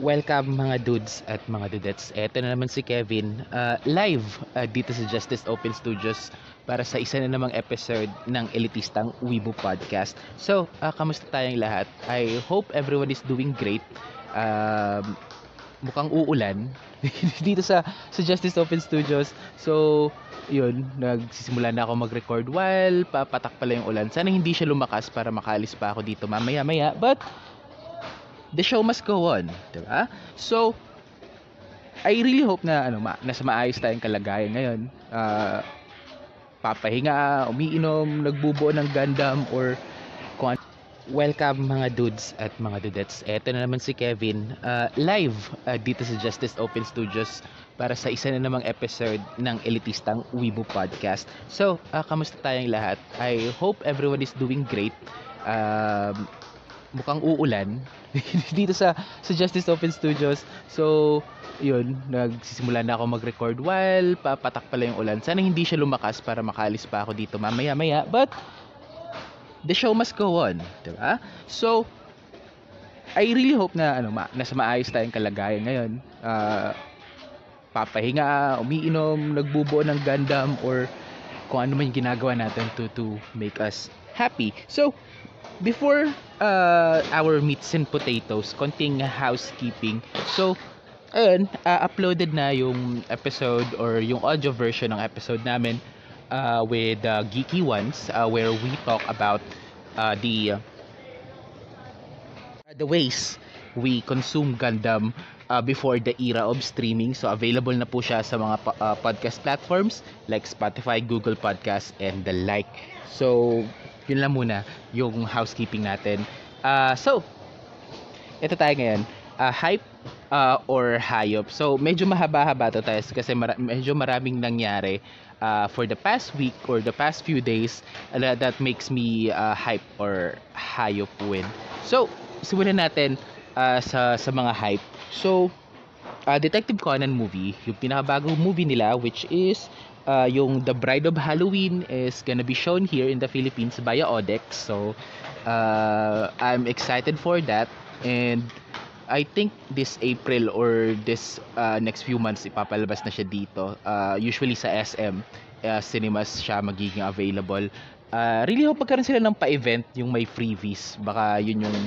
Welcome mga dudes at mga dudettes. Eto na naman si Kevin uh, live uh, dito sa Justice Open Studios para sa isa na namang episode ng elitistang Weibo Podcast. So, uh, kamusta tayong lahat? I hope everyone is doing great. Um, mukhang uulan dito sa sa Justice Open Studios. So, yun, nagsisimula na ako mag-record while papatak pala yung ulan. Sana hindi siya lumakas para makalis pa ako dito mamaya-maya. But, the show must go on, 'di ba? So I really hope na ano ma, nasa maayos tayong kalagayan ngayon. Uh, papahinga, umiinom, nagbubuo ng Gundam or kung. Welcome mga dudes at mga dudettes. Eto na naman si Kevin uh, live uh, dito sa Justice Open Studios para sa isa na namang episode ng elitistang Weibo Podcast. So, uh, kamusta tayong lahat? I hope everyone is doing great. Um, mukhang uulan dito sa sa Justice Open Studios. So, yun, nagsisimula na ako mag-record while papatak pala yung ulan. Sana hindi siya lumakas para makalis pa ako dito mamaya-maya. But, the show must go on, 'di ba? So, I really hope na ano, ma, nasa maayos tayong kalagayan ngayon. Uh, papahinga, umiinom, nagbubuo ng Gundam or kung ano man yung ginagawa natin to to make us happy. So, before uh, our meats and potatoes, konting housekeeping. So, ayun, uh, uploaded na yung episode or yung audio version ng episode namin uh, with uh, Geeky Ones uh, where we talk about uh, the uh, the ways we consume Gundam uh, before the era of streaming. So available na po siya sa mga uh, podcast platforms like Spotify, Google Podcast and the like. So yun lang muna yung housekeeping natin. Uh, so, ito tayo ngayon. Uh, hype uh, or hayop. So, medyo mahaba-haba to tayo kasi mara- medyo maraming nangyari uh, for the past week or the past few days uh, that makes me uh, hype or hayop win. So, simulan natin uh, sa, sa mga hype. So, uh, Detective Conan movie, yung pinakabagong movie nila which is uh, yung The Bride of Halloween is gonna be shown here in the Philippines via Odex. So, uh, I'm excited for that. And I think this April or this uh, next few months ipapalabas na siya dito. Uh, usually sa SM uh, cinemas siya magiging available. Uh, really hope magkaroon sila ng pa-event yung may freebies. Baka yun yung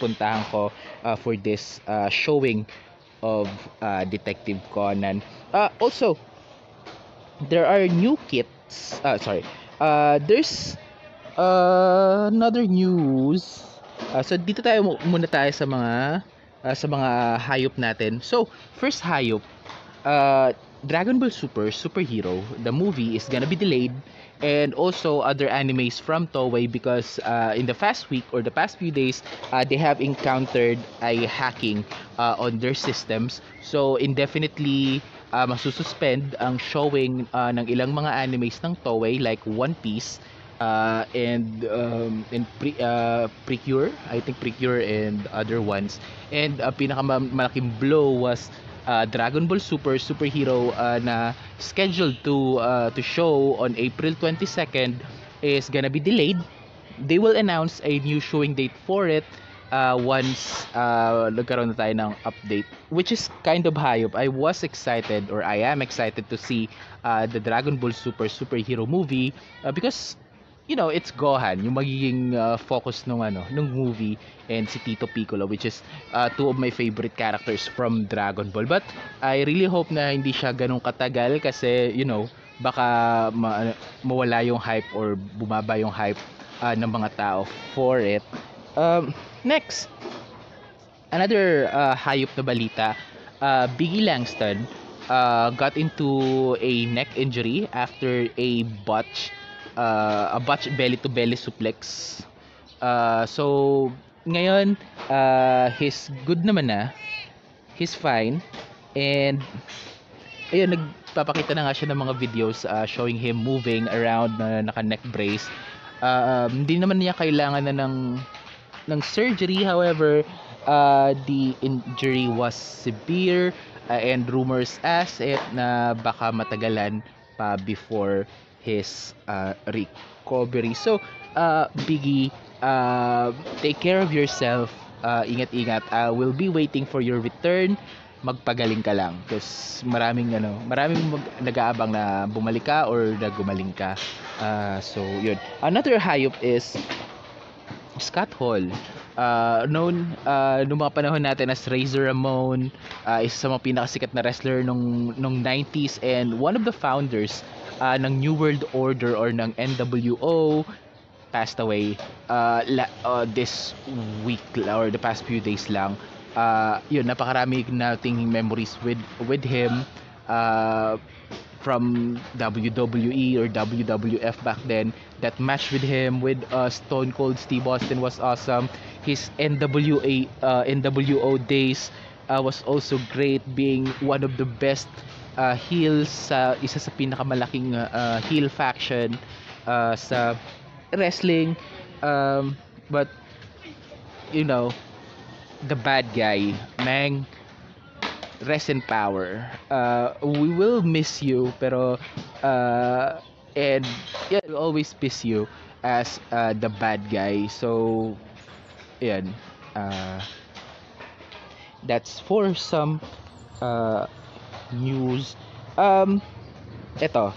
puntahan ko uh, for this uh, showing of uh, Detective Conan. Uh, also, there are new kits. Uh, sorry. Uh, there's uh, another news. Uh, so dito tayo muna tayo sa mga uh, sa mga hayop natin. So, first hayop, uh, Dragon Ball Super Superhero, the movie is gonna be delayed and also other animes from Toei because uh, in the past week or the past few days uh, they have encountered a hacking uh, on their systems so indefinitely uh, masususpend ang showing uh, ng ilang mga animes ng Toei like One Piece uh, and um, and pre, uh, Precure I think Precure and other ones. And uh, pinakamalaking blow was uh, Dragon Ball Super superhero uh, na scheduled to uh, to show on April 22nd is gonna be delayed. They will announce a new showing date for it uh, once uh, nagkaroon na tayo ng update which is kind of hayop I was excited or I am excited to see uh, the Dragon Ball Super superhero movie uh, because you know it's Gohan yung magiging uh, focus nung ano nung movie and si Tito Piccolo which is uh, two of my favorite characters from Dragon Ball. But I really hope na hindi siya ganun katagal kasi you know baka ma- mawala yung hype or bumaba yung hype uh, ng mga tao for it. Um, Next, another uh, hayop na balita, uh, Biggie Langston uh, got into a neck injury after a botch uh, a botch belly to belly suplex. Uh, so ngayon uh, he's good naman na. He's fine and ayun nagpapakita na nga siya ng mga videos uh, showing him moving around na naka neck brace. Uh, um, hindi naman niya kailangan na ng ng surgery. However, uh, the injury was severe. uh, and rumors as it na baka matagalan pa before his uh, recovery. So, uh, Biggie, uh, take care of yourself. Uh, ingat-ingat. Uh, we'll be waiting for your return. Magpagaling ka lang. Because maraming, ano, maraming mag- nag-aabang na bumalik ka or na gumaling ka. Uh, so, yun. Another hayop is Scott Hall. Uh, known uh, nung mga panahon natin as Razor Ramon, uh, isa sa mga pinakasikat na wrestler nung, nung 90s and one of the founders uh, ng New World Order or ng NWO passed away uh, la, uh, this week or the past few days lang. Uh, yun, napakarami nating memories with with him. Uh, from WWE or WWF back then. That match with him with uh, Stone Cold Steve Austin was awesome. His NWA uh, NWO days uh, was also great, being one of the best uh, heels sa isa sa pinakamalaking uh, heel faction uh, sa wrestling. Um, but you know, the bad guy, Mang rest in power. Uh, we will miss you, pero uh, and yeah, we'll always miss you as uh, the bad guy. So, yan. Uh, that's for some uh, news. Um, ito.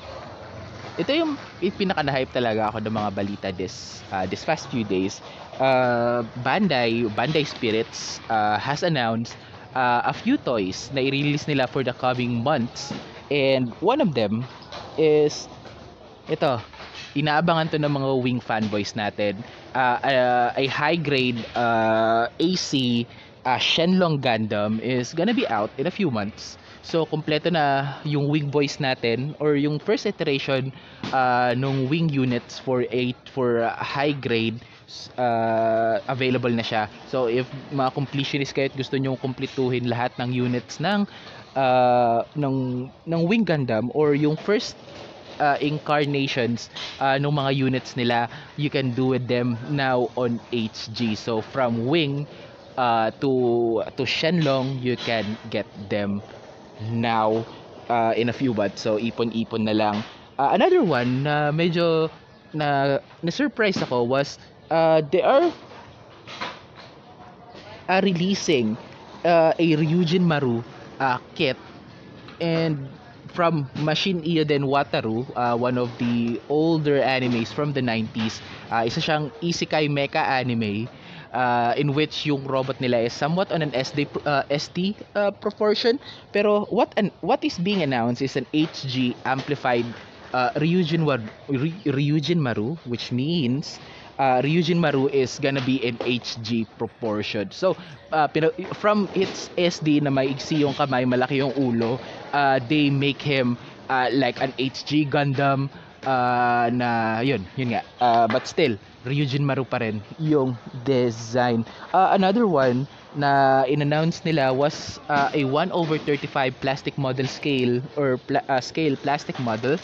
Ito yung pinaka-hype talaga ako ng mga balita this uh, this past few days. Uh, Bandai, Bandai Spirits uh, has announced uh, a few toys na i-release nila for the coming months. And one of them is ito, inaabangan to ng mga wing fanboys natin. Uh, uh, a high grade uh, AC uh, Shenlong Gundam is gonna be out in a few months. So, kompleto na yung wing boys natin or yung first iteration uh, nung wing units for 8 for uh, high grade uh, available na siya. So if mga completionist kayo at gusto niyo kumpletuhin lahat ng units ng uh, ng ng Wing Gundam or yung first uh, incarnations uh, ng mga units nila, you can do with them now on HG. So from Wing uh, to to Shenlong, you can get them now uh, in a few months. So ipon-ipon na lang. Uh, another one na medyo na na-surprise ako was uh, they are uh, releasing uh, a Ryujin Maru uh, kit and from Machine Ioden Wataru, uh, one of the older animes from the 90s. Uh, isa siyang isekai mecha anime uh, in which yung robot nila is somewhat on an SD uh, ST uh, proportion pero what an what is being announced is an HG amplified uh, Ryujin Ryujin Maru which means uh, Ryujin Maru is gonna be in HG proportion. So, uh, from its SD na maigsi yung kamay, malaki yung ulo, uh, they make him uh, like an HG Gundam uh, na yun, yun nga. Uh, but still, Ryujin Maru pa rin yung design. Uh, another one na in-announce nila was uh, a 1 over 35 plastic model scale or pla- uh, scale plastic model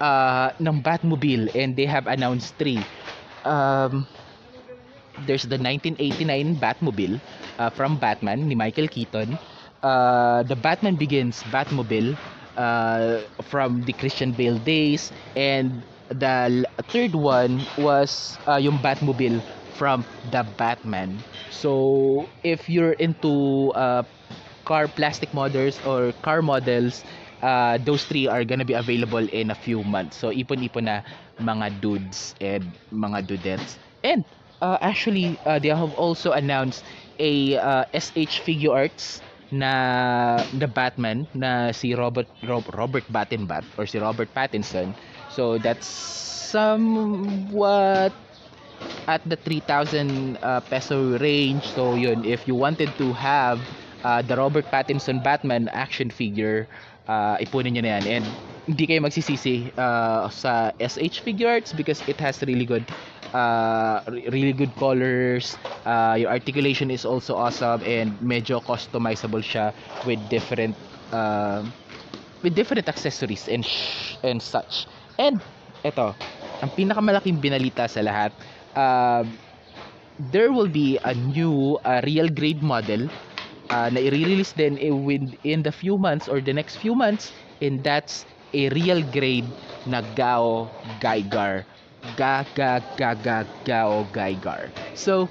uh, ng Batmobile and they have announced three um, there's the 1989 Batmobile uh, from Batman ni Michael Keaton. Uh, the Batman Begins Batmobile uh, from the Christian Bale days and the third one was uh, yung Batmobile from the Batman. So if you're into uh, car plastic models or car models, uh, those three are gonna be available in a few months. So ipon-ipon na mga dudes and mga dudettes. And uh, actually, uh, they have also announced a uh, SH Figure Arts na the Batman na si Robert Rob, Robert Battenbat or si Robert Pattinson. So that's somewhat at the 3,000 uh, peso range. So yun, if you wanted to have uh, the Robert Pattinson Batman action figure, uh, ipunin nyo na yan. And hindi kayo magsisisi uh, sa SH Figure Arts because it has really good uh, really good colors uh, your articulation is also awesome and medyo customizable siya with different uh, with different accessories and sh- and such and eto ang pinakamalaking binalita sa lahat uh, there will be a new uh, real grade model uh, na i-release din i- with- in the few months or the next few months and that's a real grade na Gao Gaigar. Ga ga Gaigar. So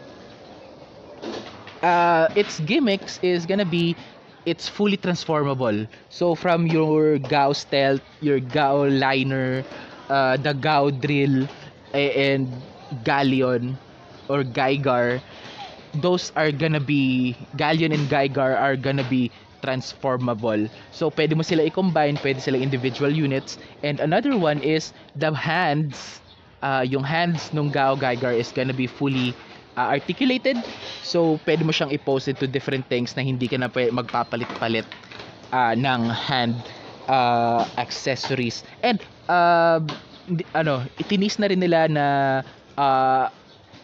uh, its gimmicks is gonna be it's fully transformable. So from your Gao stealth, your Gao liner, uh, the Gao drill, and Galleon or Gaigar, those are gonna be Galleon and Gaigar are gonna be transformable. So pwede mo sila i-combine, pwede sila individual units. And another one is the hands. Uh, yung hands nung Gao Gaigar is gonna be fully uh, articulated. So, pwede mo siyang i-pose into different things na hindi ka na magpapalit-palit uh, ng hand uh, accessories. And, uh, ano, itinis na rin nila na uh,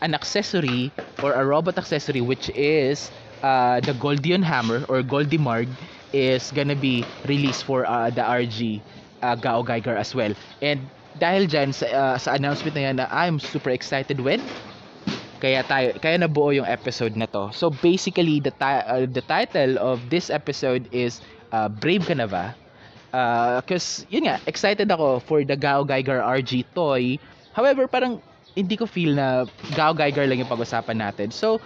an accessory or a robot accessory which is uh, the Goldion Hammer or Goldimarg is gonna be released for uh, the RG uh, Gao Geiger as well. And dahil dyan sa, uh, sa announcement na yan na I'm super excited with kaya tayo kaya nabuo yung episode na to. So basically the ti- uh, the title of this episode is uh, Brave Ka na ba? Uh, cause yun nga, excited ako for the Gao Geiger RG toy. However, parang hindi ko feel na Gao Geiger lang yung pag-usapan natin. So,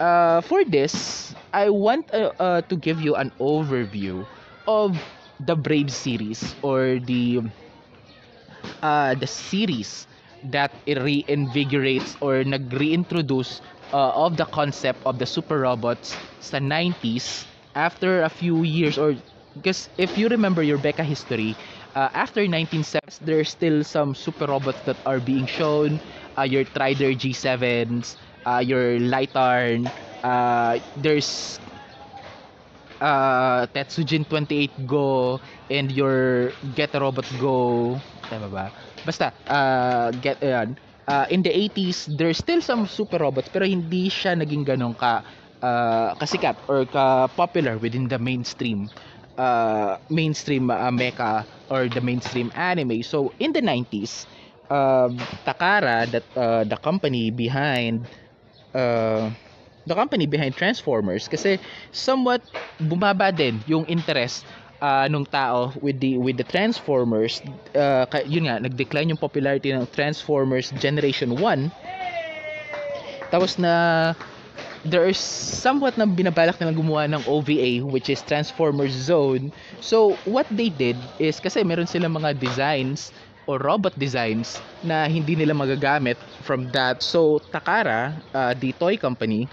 uh, for this, I want uh, uh, to give you an overview of the Brave series or the uh, the series that it reinvigorates or nag-reintroduce uh, of the concept of the super robots sa 90s after a few years or because if you remember your Becca history uh, after 1970s there's still some super robots that are being shown uh, your Trider G7s uh, your Lightarn uh, there's uh, Tetsujin 28 Go and your Get a Robot Go tama ba? Basta uh, get ayan. Uh, in the 80s there's still some super robots pero hindi siya naging ganun ka uh, kasikat or ka popular within the mainstream uh, mainstream uh, mecha or the mainstream anime. So in the 90s um, Takara that uh, the company behind uh, the company behind Transformers kasi somewhat bumaba din yung interest uh, nung tao with the with the Transformers uh, yun nga nag-decline yung popularity ng Transformers Generation 1 tapos na there's somewhat na binabalak na gumawa ng OVA which is Transformers Zone. So what they did is kasi meron silang mga designs or robot designs na hindi nila magagamit from that. So Takara uh, the toy company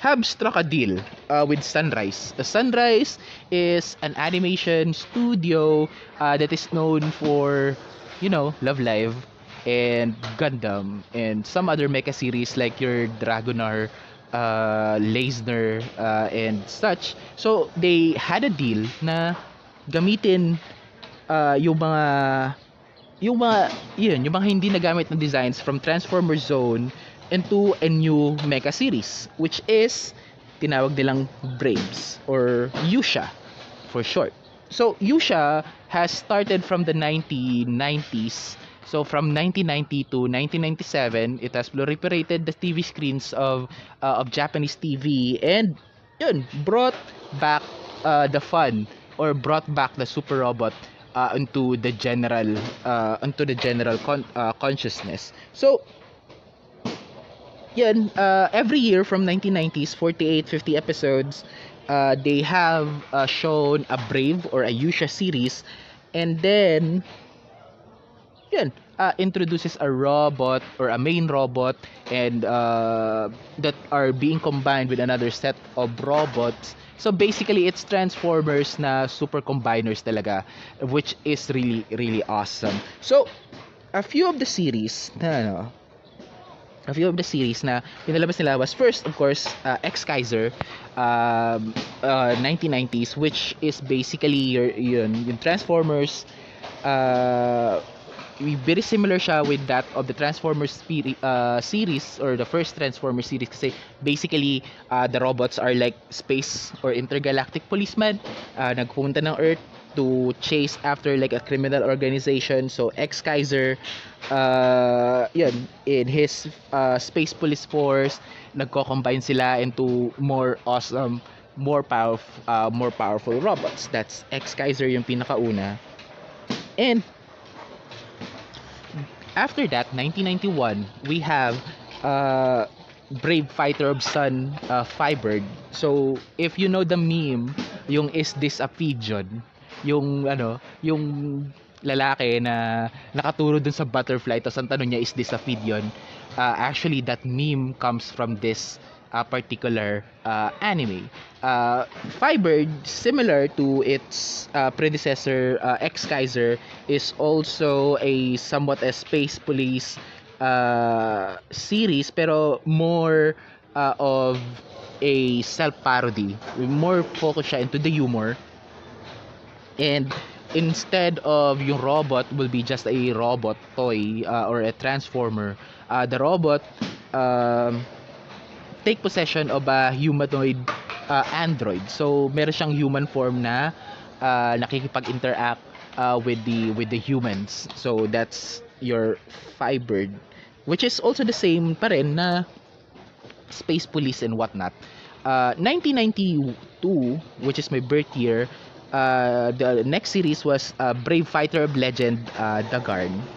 have struck a deal uh, with Sunrise. Uh, Sunrise is an animation studio uh, that is known for, you know, Love Live and Gundam and some other mecha series like your Dragonar, uh, Leisner, uh, and such. So they had a deal na gamitin uh, yung mga yung mga yun, yung mga hindi nagamit na designs from Transformers Zone into a new mecha series which is tinawag nilang Braves or Yusha for short. So Yusha has started from the 1990s. So from 1990 to 1997, it has proliferated the TV screens of uh, of Japanese TV and yun brought back uh, the fun or brought back the super robot uh, into the general uh, into the general con- uh, consciousness. So yan, uh, every year from 1990s, 48, 50 episodes, uh, they have uh, shown a Brave or a Yusha series. And then, yan, uh, introduces a robot or a main robot and uh, that are being combined with another set of robots. So basically, it's Transformers na super combiners talaga, which is really, really awesome. So, a few of the series na ano, a few of the series na pinalabas nila was first of course uh, X Kaiser um, uh, 1990s which is basically your yun yung Transformers uh, very similar siya with that of the Transformers uh, series or the first Transformers series kasi basically uh, the robots are like space or intergalactic policemen uh, nagpupunta ng Earth to chase after like a criminal organization. So ex-Kaiser uh, yun in his uh, space police force nagko-combine sila into more awesome more powerful uh, more powerful robots. That's ex-Kaiser yung pinakauna. And after that 1991 we have uh, Brave Fighter of Sun uh, Firebird. So if you know the meme yung is this a pigeon yung ano yung lalaki na nakaturo dun sa butterfly tapos ang tanong niya is this a pigeon uh, actually that meme comes from this uh, particular uh, anime. Uh, Firebird, similar to its uh, predecessor uh, X Kaiser, is also a somewhat a space police uh, series, pero more uh, of a self parody. More focus siya into the humor. And instead of yung robot will be just a robot toy uh, or a transformer, uh, the robot um, take possession of a humanoid uh, android. So meron siyang human form na uh, nakikipag-interact uh, with the with the humans. So that's your Firebird which is also the same pa rin na space police and whatnot. Uh, 1992, which is my birth year, uh, the next series was uh, Brave Fighter of Legend, uh, Dagarn,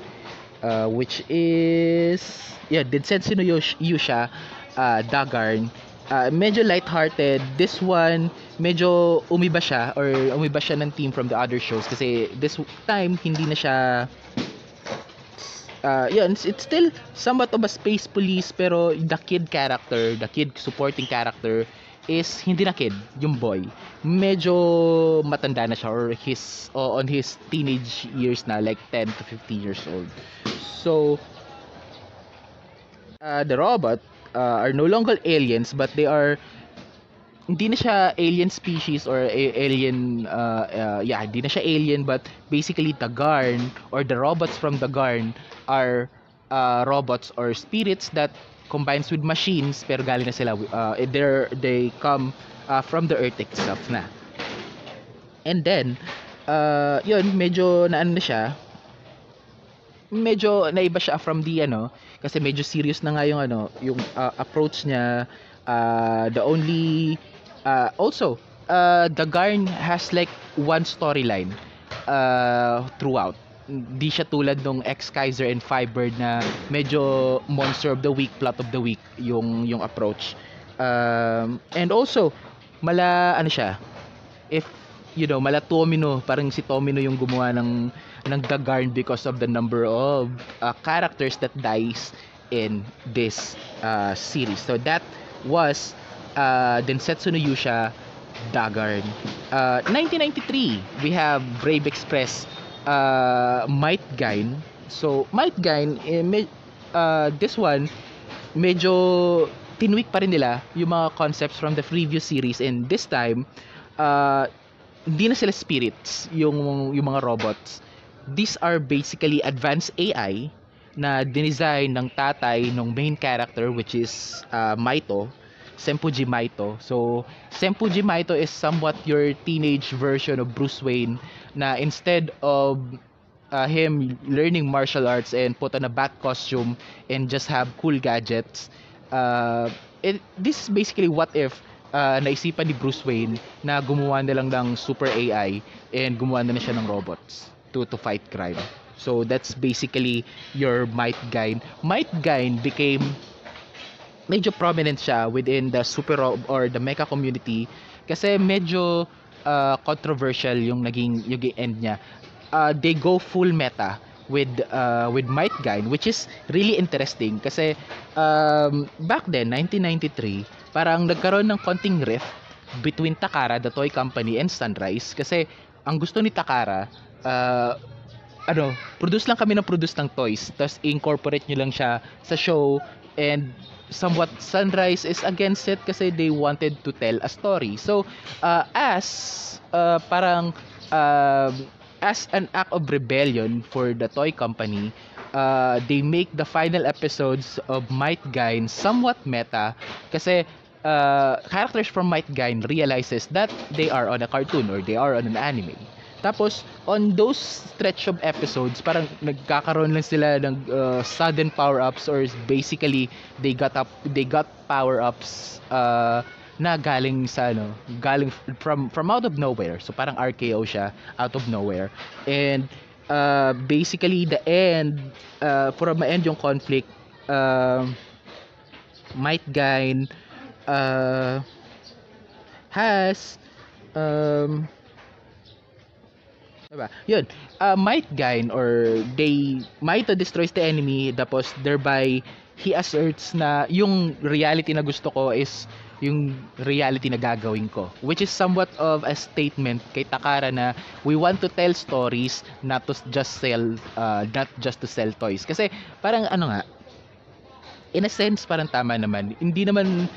uh, which is yeah, Densetsu no Yusha, uh, Dagarn. Uh, medyo light-hearted. This one, medyo umiba siya or umiba siya ng team from the other shows kasi this time hindi na siya uh, yun, it's, it's still somewhat of a space police pero the kid character, the kid supporting character is hindi na kid, yung boy. Medyo matanda na siya or his o on his teenage years na like 10 to 15 years old. So uh, the robot uh, are no longer aliens but they are hindi na siya alien species or a- alien uh, uh, yeah hindi na siya alien but basically the Garn or the robots from the Garn are uh, robots or spirits that combines with machines pero galing na sila uh, they're, they come uh, from the earth itself na. And then uh, yun medyo na ano siya. Medyo naiba siya from the ano kasi medyo serious na nga yung ano yung uh, approach niya. Uh, the only uh, also uh, the Garn has like one storyline uh, throughout di siya tulad nung ex Kaiser and Firebird na medyo monster of the week plot of the week yung yung approach. Um, and also mala ano siya if you know mala Tomino parang si Tomino yung gumawa ng ng The Garn because of the number of uh, characters that dies in this uh, series. So that was uh, Densetsu no Yusha Dagarn. Uh, 1993 we have Brave Express uh, Might Gain. So Might Gain eh, me, uh, this one medyo tinweak pa rin nila yung mga concepts from the previous series. And this time uh, hindi na sila spirits yung yung mga robots. These are basically advanced AI na dinesign ng tatay ng main character which is uh, Maito Senpuji Maito so Senpuji Maito is somewhat your teenage version of Bruce Wayne na instead of uh, him learning martial arts and put on a bat costume and just have cool gadgets uh, it, this is basically what if uh, naisipan ni Bruce Wayne na gumawa na lang ng super AI and gumawa na, na siya ng robots to to fight crime. So that's basically your Might Gain. Might Gain became medyo prominent siya within the super or the mecha community kasi medyo uh, controversial yung naging yung end niya. Uh, they go full meta with uh, with Might Gain which is really interesting kasi um, back then 1993 parang nagkaroon ng konting rift between Takara the toy company and Sunrise kasi ang gusto ni Takara uh, ano, produce lang kami ng produce ng toys tapos incorporate nyo lang siya sa show and somewhat Sunrise is against it kasi they wanted to tell a story so uh, as uh, parang uh, as an act of rebellion for the toy company, uh, they make the final episodes of Might Gain somewhat meta kasi uh, characters from Might Gain realizes that they are on a cartoon or they are on an anime. Tapos, on those stretch of episodes, parang nagkakaroon lang sila ng uh, sudden power-ups or basically, they got up, they got power-ups uh, na galing sa ano, galing from from out of nowhere. So parang RKO siya out of nowhere. And uh, basically the end uh, for ma-end yung conflict uh, Might Gain uh, has um, Diba? Yun. Uh, might gain or they might destroys the enemy tapos thereby he asserts na yung reality na gusto ko is yung reality na gagawin ko which is somewhat of a statement kay Takara na we want to tell stories not to just sell uh, not just to sell toys kasi parang ano nga in a sense parang tama naman hindi naman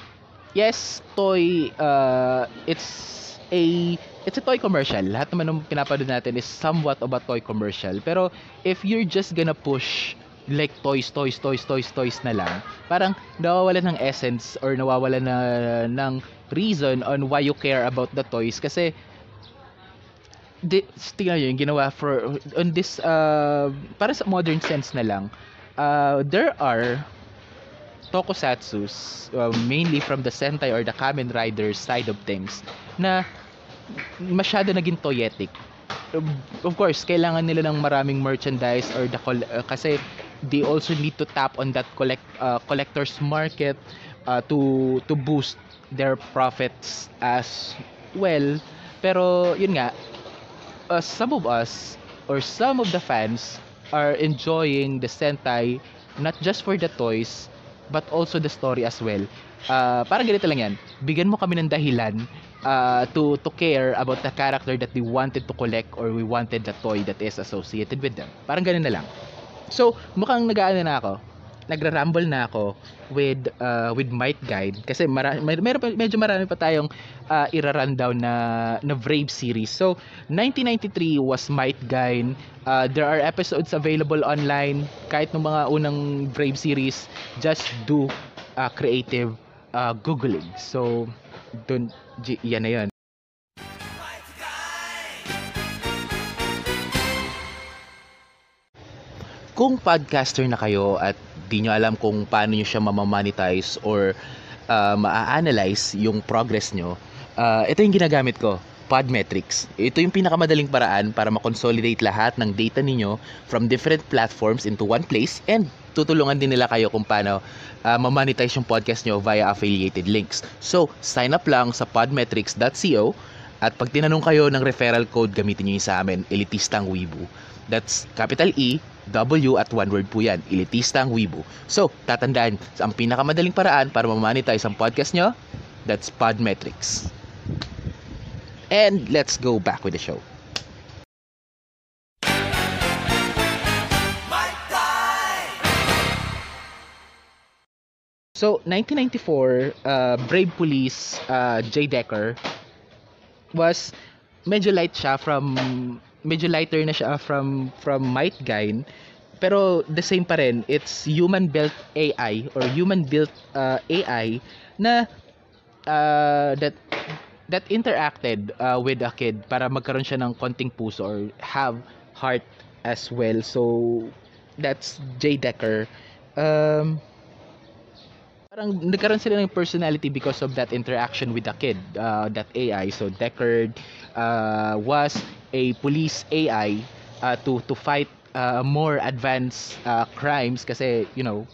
yes toy uh, it's a it's a toy commercial. Lahat naman ng pinapanood natin is somewhat of a toy commercial. Pero if you're just gonna push like toys, toys, toys, toys, toys na lang, parang nawawala ng essence or nawawala na ng reason on why you care about the toys kasi di, tingnan nyo yung ginawa for on this uh, para sa modern sense na lang uh, there are tokusatsus uh, mainly from the Sentai or the Kamen Rider side of things na masyado naging toyetic. Of course, kailangan nila ng maraming merchandise or the uh, kasi they also need to tap on that collect uh, collectors market uh, to to boost their profits as well. Pero yun nga, uh, some of us or some of the fans are enjoying the Sentai not just for the toys but also the story as well. Uh, parang ganito lang yan. Bigyan mo kami ng dahilan uh, to to care about the character that we wanted to collect or we wanted the toy that is associated with them. Parang ganun na lang. So, mukhang nag-aano na ako. Nagra-rumble na ako with uh, with Might Guide kasi mara- may, medyo marami pa tayong uh, ira-rundown na na Brave series. So, 1993 was Might Guide. Uh, there are episodes available online kahit ng mga unang Brave series. Just do uh, creative uh, googling. So, dun, yan na yun. Kung podcaster na kayo at di nyo alam kung paano nyo siya mamamonetize or uh, maa-analyze yung progress nyo, uh, ito yung ginagamit ko. Podmetrics. Ito yung pinakamadaling paraan para ma-consolidate lahat ng data ninyo from different platforms into one place and tutulungan din nila kayo kung paano uh, ma-monetize yung podcast nyo via affiliated links. So, sign up lang sa podmetrics.co at pag tinanong kayo ng referral code, gamitin nyo yung sa amin, Elitistang Weibo. That's capital E, W at one word po yan, Elitistang Weibo. So, tatandaan, ang pinakamadaling paraan para ma-monetize ang podcast nyo, that's Podmetrics. And let's go back with the show. So, 1994, uh, Brave Police, uh, Jay Decker, was medyo light siya from, medyo lighter na siya from, from Might Gain. Pero the same pa rin, it's human-built AI or human-built uh, AI na uh, that that interacted uh, with a kid para magkaroon siya ng konting puso or have heart as well. So, that's Jay Decker. Um, parang nagkaroon sila ng personality because of that interaction with the kid, uh, that AI. So, Deckard uh, was a police AI uh, to to fight uh, more advanced uh, crimes kasi, you know,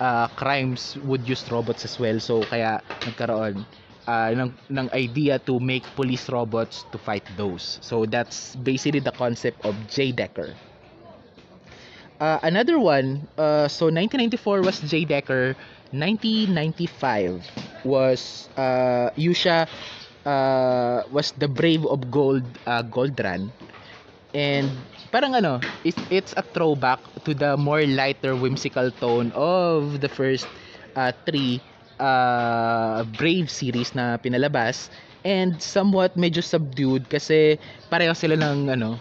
uh, crimes would use robots as well. So, kaya nagkaroon uh, ng, ng idea to make police robots to fight those. So that's basically the concept of J. Decker. Uh, another one, uh, so 1994 was J. Decker. 1995 was uh, Yusha uh, was the Brave of Gold uh, Gold Run. And parang ano, it, it's a throwback to the more lighter whimsical tone of the first uh, three uh, Brave series na pinalabas and somewhat medyo subdued kasi pareho sila ng ano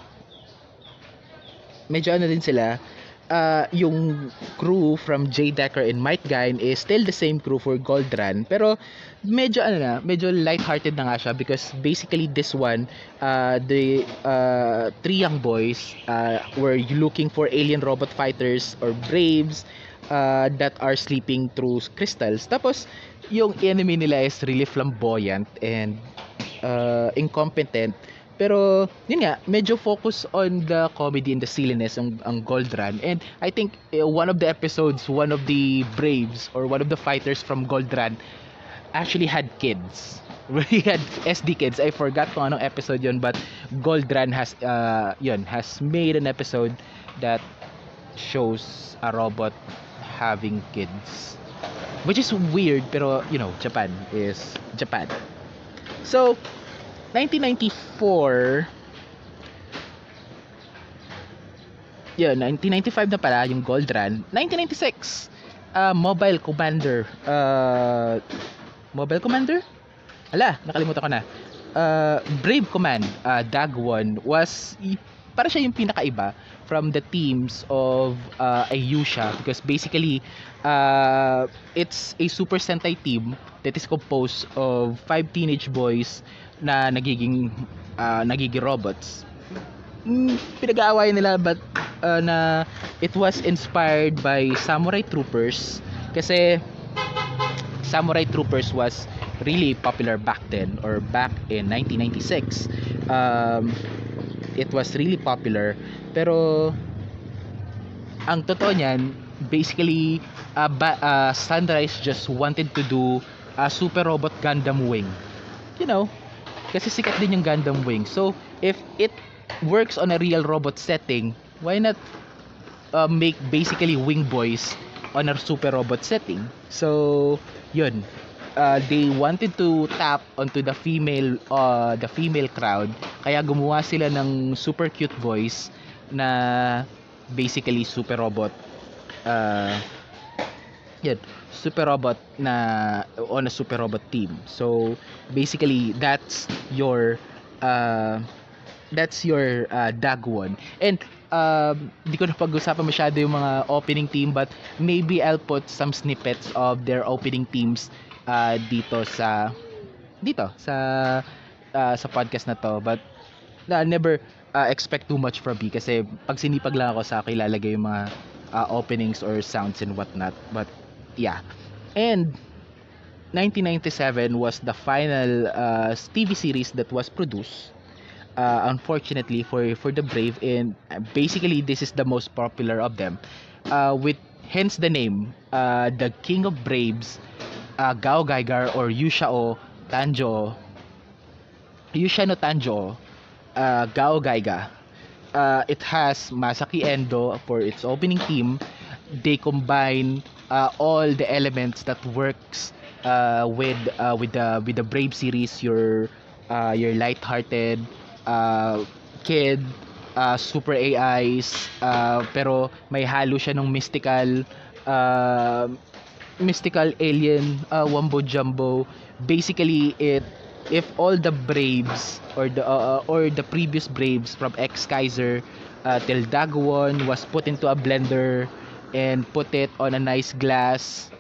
medyo ano din sila, uh, yung crew from J. Decker and Mike Gine is still the same crew for Gold Run. Pero medyo ano na, medyo light-hearted na nga siya because basically this one, uh, the uh, three young boys uh, were looking for alien robot fighters or braves uh, that are sleeping through crystals. Tapos yung enemy nila is really flamboyant and uh, incompetent pero, yun nga, medyo focus on the comedy and the silliness ang, ang Gold Run. And I think uh, one of the episodes, one of the Braves or one of the fighters from Gold Run actually had kids. He had SD kids. I forgot kung anong episode yun, but Gold Run has, uh, yun, has made an episode that shows a robot having kids. Which is weird, pero, you know, Japan is Japan. So, 1994 yun, 1995 na pala yung Gold Run 1996 uh, Mobile Commander uh, Mobile Commander? ala, nakalimutan ko na uh, Brave Command uh, Dag 1 was para siya yung pinakaiba from the teams of uh, Ayusha. Because basically uh, it's a Super Sentai team that is composed of five teenage boys na nagiging uh, nagiging robots. Mm, pinag-aawayan nila but uh, na it was inspired by Samurai Troopers. Kasi Samurai Troopers was really popular back then or back in 1996 um, it was really popular pero ang totoo niyan basically uh, ba, uh, Sunrise just wanted to do a Super Robot Gundam Wing you know kasi sikat din yung Gundam Wing. So, if it works on a real robot setting, why not uh, make basically Wing Boys on a super robot setting? So, yun. Uh, they wanted to tap onto the female uh, the female crowd kaya gumawa sila ng super cute boys na basically super robot uh, yun super robot na on a super robot team. So basically that's your uh, that's your uh, Dagwon. And um, di ko na pag-usapan masyado yung mga opening team but maybe I'll put some snippets of their opening teams uh, dito sa dito sa uh, sa podcast na to but uh, never uh, expect too much from me kasi pag sinipag lang ako sa ilalagay yung mga uh, openings or sounds and whatnot but yeah. And 1997 was the final uh, TV series that was produced. Uh, unfortunately for for the Brave and basically this is the most popular of them. Uh, with hence the name, uh, the King of Braves, uh, Gao Gaigar or Yushao Tanjo. Yusha no Tanjo, uh, Gao Gaiga. Uh, it has Masaki Endo for its opening theme. They combine uh, all the elements that works uh, with uh, with the with the Brave series your uh, your light-hearted uh, kid uh, super AIs uh, pero may halo siya ng mystical uh, mystical alien uh, wumbo jumbo basically it if all the braves or the uh, or the previous braves from X Kaiser uh, till Dagwon was put into a blender and put it on a nice glass.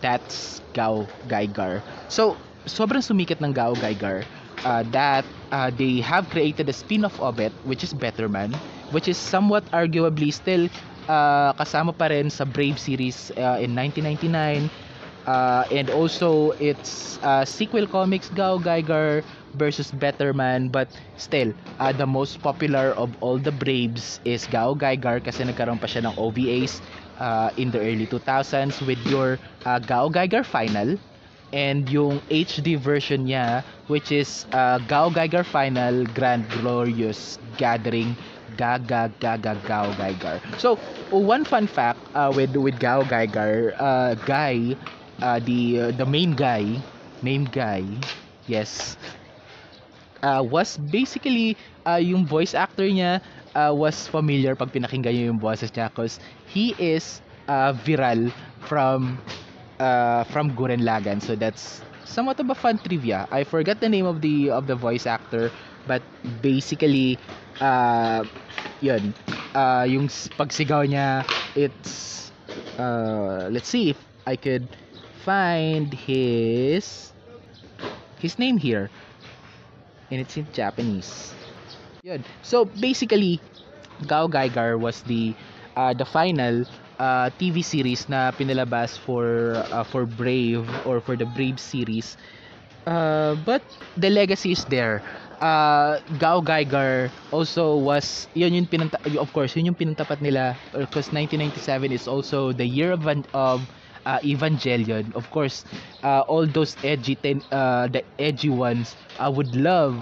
That's Gao Gaigar. So, sobrang sumikat ng Gao Gaigar uh, that uh, they have created a spin-off of it which is Betterman which is somewhat arguably still uh, kasama pa rin sa Brave series uh, in 1999 uh, and also its uh, sequel comics Gao Gaigar versus Betterman. But still uh, the most popular of all the Braves is Gao Gaigar kasi nagkaroon pa siya ng OVAs uh, in the early 2000s with your uh, Gao Geiger Final and yung HD version niya which is uh, Gao Geiger Final Grand Glorious Gathering Gaga Gaga Gao Geiger. So, one fun fact uh, with with Gao Geiger, uh, guy, uh, the uh, the main guy, main guy, yes, uh, was basically uh, yung voice actor niya uh, was familiar pag pinakinggan niyo yung boses niya because he is uh, viral from uh, from Guren Lagan. So that's somewhat of a fun trivia. I forgot the name of the of the voice actor, but basically uh, yun. uh, yung pagsigaw niya it's uh, let's see if I could find his his name here and it's in Japanese yun so basically Gao Gaigar was the uh, the final uh, TV series na pinalabas for uh, for Brave or for the Brave series. Uh, but the legacy is there. Uh, Gao Geiger also was yun yung pinanta of course yun yung pinantapat nila because 1997 is also the year of of uh, Evangelion. Of course uh, all those edgy ten, uh, the edgy ones uh, would love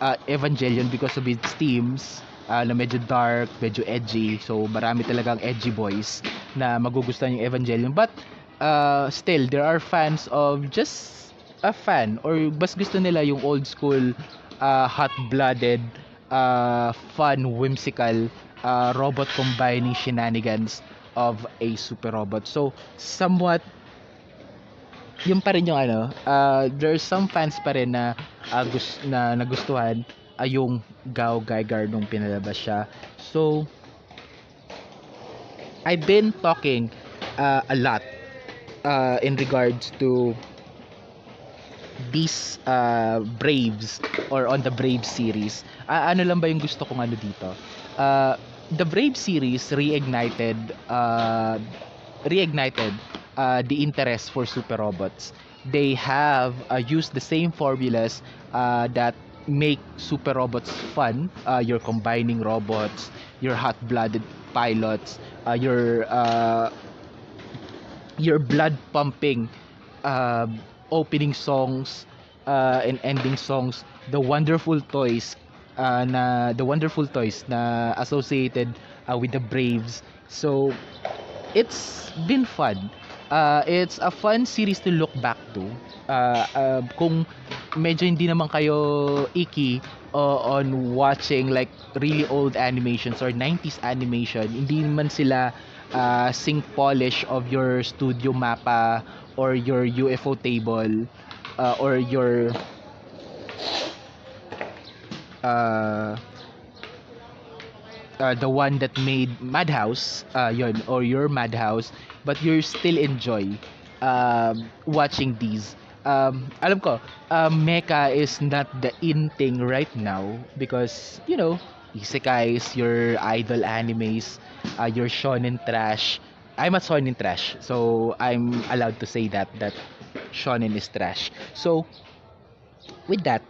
uh, Evangelion because of its themes na medyo dark, medyo edgy. So marami talagang edgy boys na magugustuhan yung Evangelion. But uh, still, there are fans of just a fan or bas gusto nila yung old school uh, hot-blooded uh, fun, whimsical uh, robot combining shenanigans of a super robot. So somewhat yung pa rin yung ano, uh, there's some fans pa rin na uh, gus- na nagustuhan uh, yung Gao Geiger nung pinalabas siya. So I've been talking uh, a lot uh, in regards to these uh, Braves or on the Brave series. Ah, ano lang ba yung gusto kong ano dito? Uh, the Brave series reignited uh, reignited uh, the interest for super robots. They have uh, used the same formulas uh, that make super robots fun. Uh, you're combining robots, your hot-blooded pilots, uh, your uh, your blood pumping uh, opening songs uh, and ending songs, the wonderful toys uh, na the wonderful toys na associated uh, with the Braves. So it's been fun. Uh, it's a fun series to look back to. Uh, uh, kung medyo hindi naman kayo icky uh, on watching like really old animations or 90s animation, hindi man sila uh, sync polish of your studio mappa or your UFO table uh, or your uh, uh, the one that made Madhouse uh, yun, or your Madhouse but you still enjoy um, watching these um, alam ko uh, mecha is not the in thing right now because you know isekais your idol animes uh, your shonen trash. I'm a shonen trash so I'm allowed to say that that shonen is trash. So with that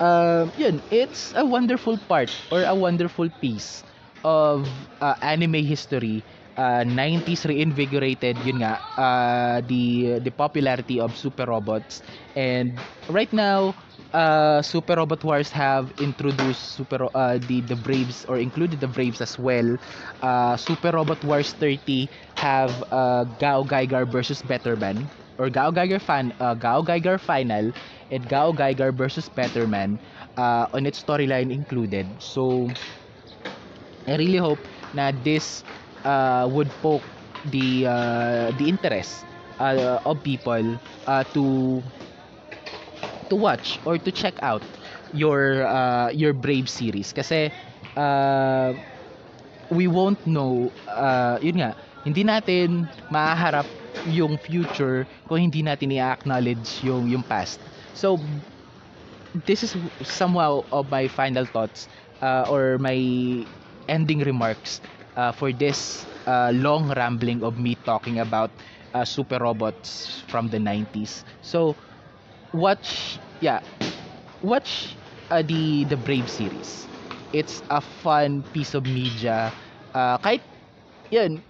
um, yun it's a wonderful part or a wonderful piece of uh, anime history uh, 90s reinvigorated yun nga uh, the the popularity of super robots. And right now uh, super robot wars have introduced super uh, the the braves or included the braves as well. Uh, super robot wars 30 have uh, Gao Geiger versus Betterman or Gao Geiger fan uh, Gao Geiger final and Gao Geiger versus Betterman uh, on its storyline included. So I really hope na this uh, would poke the uh, the interest uh, of people uh, to to watch or to check out your uh, your Brave series. Kasi uh, we won't know uh, yun nga hindi natin maharap yung future kung hindi natin i-acknowledge yung yung past. So this is somehow of my final thoughts uh, or my ending remarks uh, for this uh, long rambling of me talking about uh, super robots from the 90s. So watch yeah, watch uh, the the Brave series. It's a fun piece of media. Uh, kahit yan,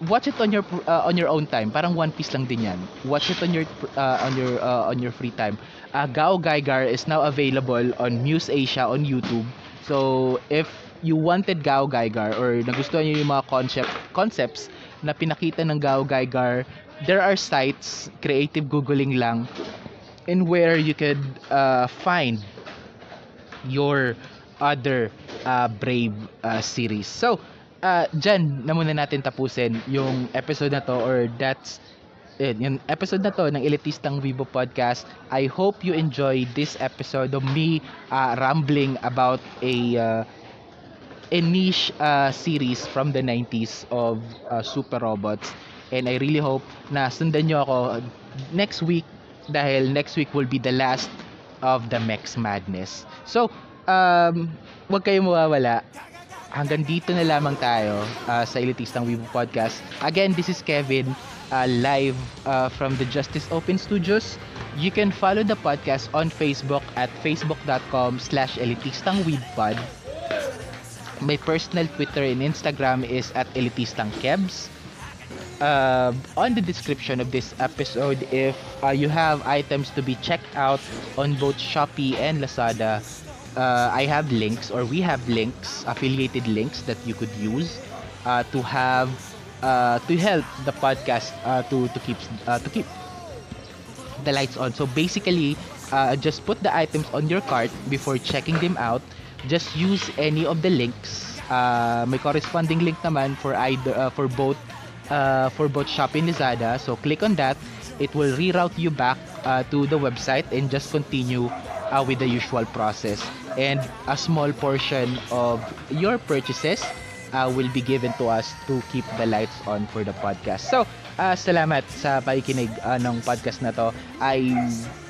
watch it on your uh, on your own time. Parang One Piece lang din 'yan. Watch it on your uh, on your uh, on your free time. Uh, Gao Gaigar is now available on Muse Asia on YouTube. So if you wanted Gao Gaigar or nagustuhan niyo yung mga concept concepts na pinakita ng Gao Gaigar, there are sites, creative googling lang, in where you could uh, find your other uh, Brave uh, series. So, uh, dyan na muna natin tapusin yung episode na to or that's yun, yung episode na to ng Elitistang Vivo Podcast. I hope you enjoy this episode of me uh, rambling about a uh, a niche uh, series from the 90s of uh, super robots. And I really hope na sundan nyo ako next week dahil next week will be the last of the Mex Madness. So, um, huwag kayong mawawala. Hanggang dito na lamang tayo uh, sa Elitistang Weibo Podcast. Again, this is Kevin, uh, live uh, from the Justice Open Studios. You can follow the podcast on Facebook at facebook.com slash elitistangweebpod. My personal Twitter and Instagram is at elitistangkebs. Uh, on the description of this episode, if uh, you have items to be checked out on both Shopee and Lazada, uh, I have links or we have links, affiliated links that you could use uh, to have uh, to help the podcast uh, to to keep uh, to keep the lights on. So basically, uh, just put the items on your cart before checking them out. Just use any of the links. Uh, may corresponding link naman for either uh, for both uh, for both Shopee and Lazada. So click on that. It will reroute you back uh, to the website and just continue uh, with the usual process. And a small portion of your purchases uh, will be given to us to keep the lights on for the podcast. So, uh, salamat sa pakikinig uh, ng podcast na to. I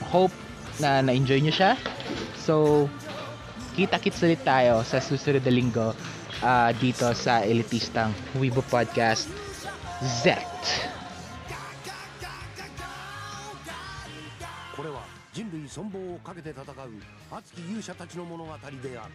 hope na na-enjoy nyo siya. So, kita-kits ulit tayo sa susunod na linggo uh, dito sa Elitistang Weibo Podcast Z. これは人類存亡をかけて戦う熱き勇者たちの物語である